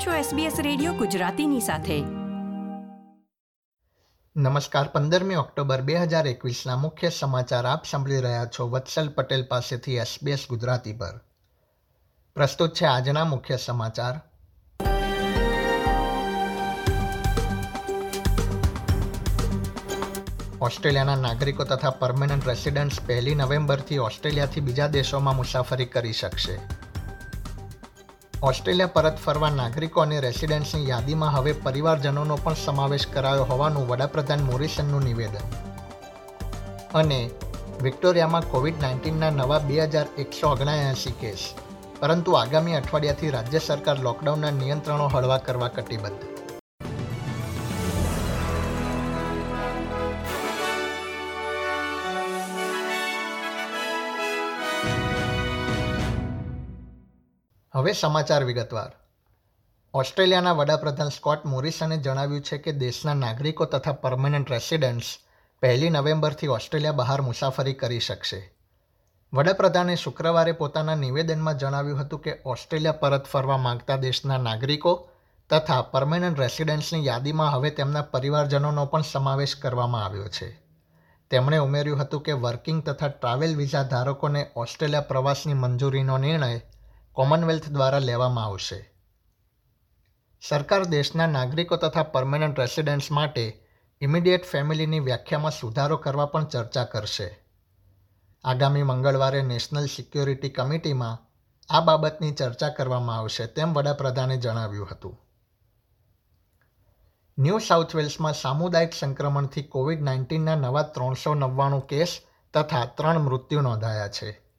આપ છો SBS radio ગુજરાતીની સાથે. નમસ્કાર, પંદરમી ઓક્ટોબર બે હજાર એકવીસના મુખ્ય સમાચાર આપ સાંભળી રહ્યા છો વત્સલ પટેલ પાસેથી એસબીએસ ગુજરાતી પર. પ્રસ્તુત છે આજના મુખ્ય સમાચાર. ઓસ્ટ્રેલિયાના નાગરિકો તથા પરમેનન્ટ રેસિડન્ટ્સ પહેલી નવેમ્બરથી ઓસ્ટ્રેલિયાથી બીજા દેશોમાં મુસાફરી કરી શકશે. ઓસ્ટ્રેલિયા પરત ફરવા નાગરિકો અને રેસિડેન્ટ્સની યાદીમાં હવે પરિવારજનોનો પણ સમાવેશ કરાયો હોવાનું વડાપ્રધાન મોરિસનનું નિવેદન. અને વિક્ટોરિયામાં કોવિડ નાઇન્ટીનના નવા બે હજાર એકસો ઓગણએંસી કેસ. પરંતુ આગામી અઠવાડિયાથી રાજ્ય સરકાર લોકડાઉનના નિયંત્રણો હળવા કરવા કટિબદ્ધ. હવે સમાચાર વિગતવાર. ઓસ્ટ્રેલિયાના વડાપ્રધાન સ્કોટ મોરિસને જણાવ્યું છે કે દેશના નાગરિકો તથા પરમનન્ટ રેસિડેન્ટ્સ પહેલી નવેમ્બરથી ઓસ્ટ્રેલિયા બહાર મુસાફરી કરી શકશે. વડાપ્રધાને શુક્રવારે પોતાના નિવેદનમાં જણાવ્યું હતું કે ઓસ્ટ્રેલિયા પરત ફરવા માંગતા દેશના નાગરિકો તથા પરમેનન્ટ રેસિડેન્ટ્સની યાદીમાં હવે તેમના પરિવારજનોનો પણ સમાવેશ કરવામાં આવ્યો છે. તેમણે ઉમેર્યું હતું કે વર્કિંગ તથા ટ્રાવેલ વિઝા ધારકોને ઓસ્ટ્રેલિયા પ્રવાસની મંજૂરીનો નિર્ણય કોમનવેલ્થ દ્વારા લેવામાં આવશે. સરકાર દેશના નાગરિકો તથા પરમેનન્ટ રેસિડેન્ટ્સ માટે ઇમિડિયેટ ફેમિલીની વ્યાખ્યામાં સુધારો કરવા પણ ચર્ચા કરશે. આગામી મંગળવારે નેશનલ સિક્યોરિટી કમિટીમાં આ બાબતની ચર્ચા કરવામાં આવશે તેમ વડાપ્રધાને જણાવ્યું હતું. ન્યૂ સાઉથ વેલ્સમાં સામુદાયિક સંક્રમણથી કોવિડ નાઇન્ટીનના નવા ત્રણસો નવ્વાણું કેસ તથા ત્રણ મૃત્યુ નોંધાયા છે.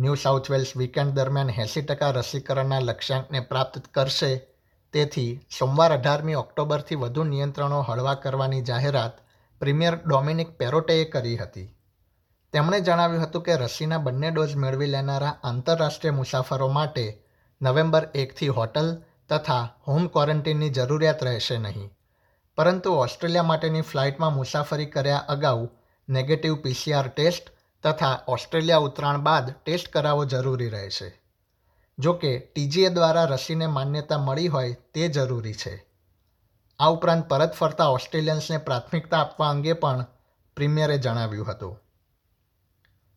ન્યૂ સાઉથ વેલ્સ વીકેન્ડ દરમિયાન એંસી ટકા રસીકરણના લક્ષ્યાંકને પ્રાપ્ત કરશે. તેથી સોમવાર અઢારમી ઓક્ટોબરથી વધુ નિયંત્રણો હળવા કરવાની જાહેરાત પ્રીમિયર ડોમિનિક પેરોટેએ કરી હતી. તેમણે જણાવ્યું હતું કે રસીના બંને ડોઝ મેળવી લેનારા આંતરરાષ્ટ્રીય મુસાફરો માટે નવેમ્બર એકથી હોટલ તથા હોમ ક્વોરન્ટીનની જરૂરિયાત રહેશે નહીં. પરંતુ ઓસ્ટ્રેલિયા માટેની ફ્લાઇટમાં મુસાફરી કર્યા અગાઉ નેગેટિવ પીસીઆર ટેસ્ટ તથા ઓસ્ટ્રેલિયા ઉતરાણ બાદ ટેસ્ટ કરાવવો જરૂરી રહેશે જો કે, ટીજીએ દ્વારા રસીને માન્યતા મળી હોય તે જરૂરી છે. આ ઉપરાંત પરત ફરતા ઓસ્ટ્રેલિયન્સને પ્રાથમિકતા આપવા અંગે પણ પ્રીમિયરે જણાવ્યું હતું.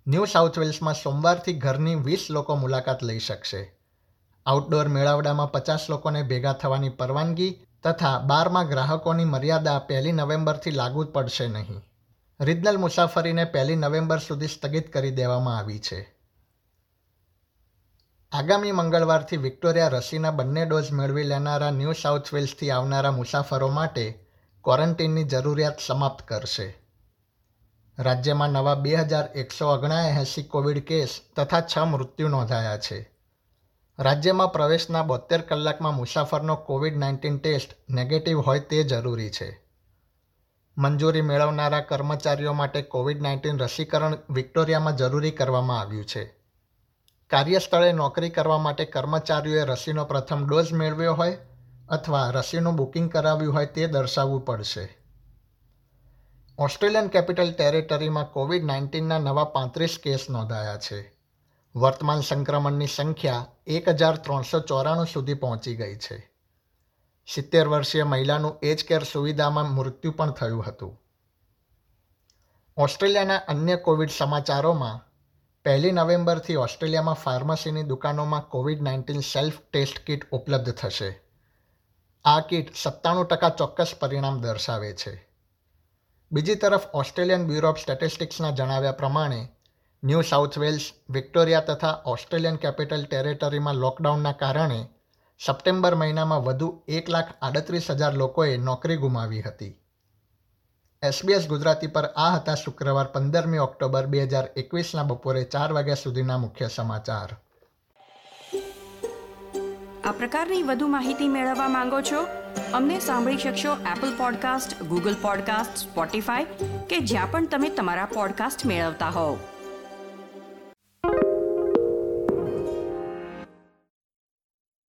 ન્યૂ સાઉથ વેલ્સમાં સોમવારથી ઘરની વીસ લોકો મુલાકાત લઈ શકશે. આઉટડોર મેળાવડામાં પચાસ લોકોને ભેગા થવાની પરવાનગી તથા બારમાં ગ્રાહકોની મર્યાદા પહેલી નવેમ્બરથી લાગુ પડશે નહીં. રિજનલ મુસાફરીને પહેલી નવેમ્બર સુધી સ્થગિત કરી દેવામાં આવી છે. આગામી મંગળવારથી વિક્ટોરિયા રસીના બંને ડોઝ મેળવી લેનારા ન્યૂ સાઉથ વેલ્સથી આવનારા મુસાફરો માટે ક્વોરન્ટીનની જરૂરિયાત સમાપ્ત કરશે. રાજ્યમાં નવા બે હજાર એકસો ઓગણએંસી કોવિડ કેસ તથા છ મૃત્યુ નોંધાયા છે. રાજ્યમાં પ્રવેશના બોતેર કલાકમાં મુસાફરનો કોવિડ નાઇન્ટીન ટેસ્ટ નેગેટિવ હોય તે જરૂરી છે. મંજૂરી મેળવનારા કર્મચારીઓ માટે કોવિડ નાઇન્ટીન રસીકરણ વિક્ટોરિયામાં જરૂરી કરવામાં આવ્યું છે. કાર્યસ્થળે નોકરી કરવા માટે કર્મચારીઓએ રસીનો પ્રથમ ડોઝ મેળવ્યો હોય અથવા રસીનું બુકિંગ કરાવ્યું હોય તે દર્શાવવું પડશે. ઓસ્ટ્રેલિયન કેપિટલ ટેરેટરીમાં કોવિડ નાઇન્ટીનના નવા પાંત્રીસ કેસ નોંધાયા છે. વર્તમાન સંક્રમણની સંખ્યા એક હજાર ત્રણસો ચોરાણું સુધી પહોંચી ગઈ છે. સિત્તેર વર્ષીય મહિલાનું એજ કેર સુવિધામાં મૃત્યુ પણ થયું હતું. ઓસ્ટ્રેલિયાના અન્ય કોવિડ સમાચારોમાં, પહેલી નવેમ્બરથી ઓસ્ટ્રેલિયામાં ફાર્મસીની દુકાનોમાં COVID nineteen self test kit ઉપલબ્ધ થશે. આ કિટ સત્તાણું ટકા ચોક્કસ પરિણામ દર્શાવે છે. બીજી તરફ ઓસ્ટ્રેલિયન બ્યુરો ઓફ સ્ટેટિસ્ટિક્સના જણાવ્યા પ્રમાણે, ન્યૂ સાઉથ વેલ્સ, વિક્ટોરિયા તથા ઓસ્ટ્રેલિયન કેપિટલ ટેરેટરીમાં લોકડાઉનના કારણે સપ્ટેમ્બર મહિનામાં વધુ એક લાખ આડત્રીસ હજાર લોકોએ નોકરી ગુમાવી હતી. એસબીએસ ગુજરાતી પર આ હતા શુક્રવાર પંદરમી ઓક્ટોબર બે હજાર એકવીસના બપોરે ચાર વાગ્યા સુધીના મુખ્ય સમાચાર. આ પ્રકારની વધુ માહિતી મેળવવા માંગો છો? અમને સાંભળી શકશો Apple podcast Google podcast Spotify કે જ્યાં પણ તમે તમારા પોડકાસ્ટ મેળવતા હોવ.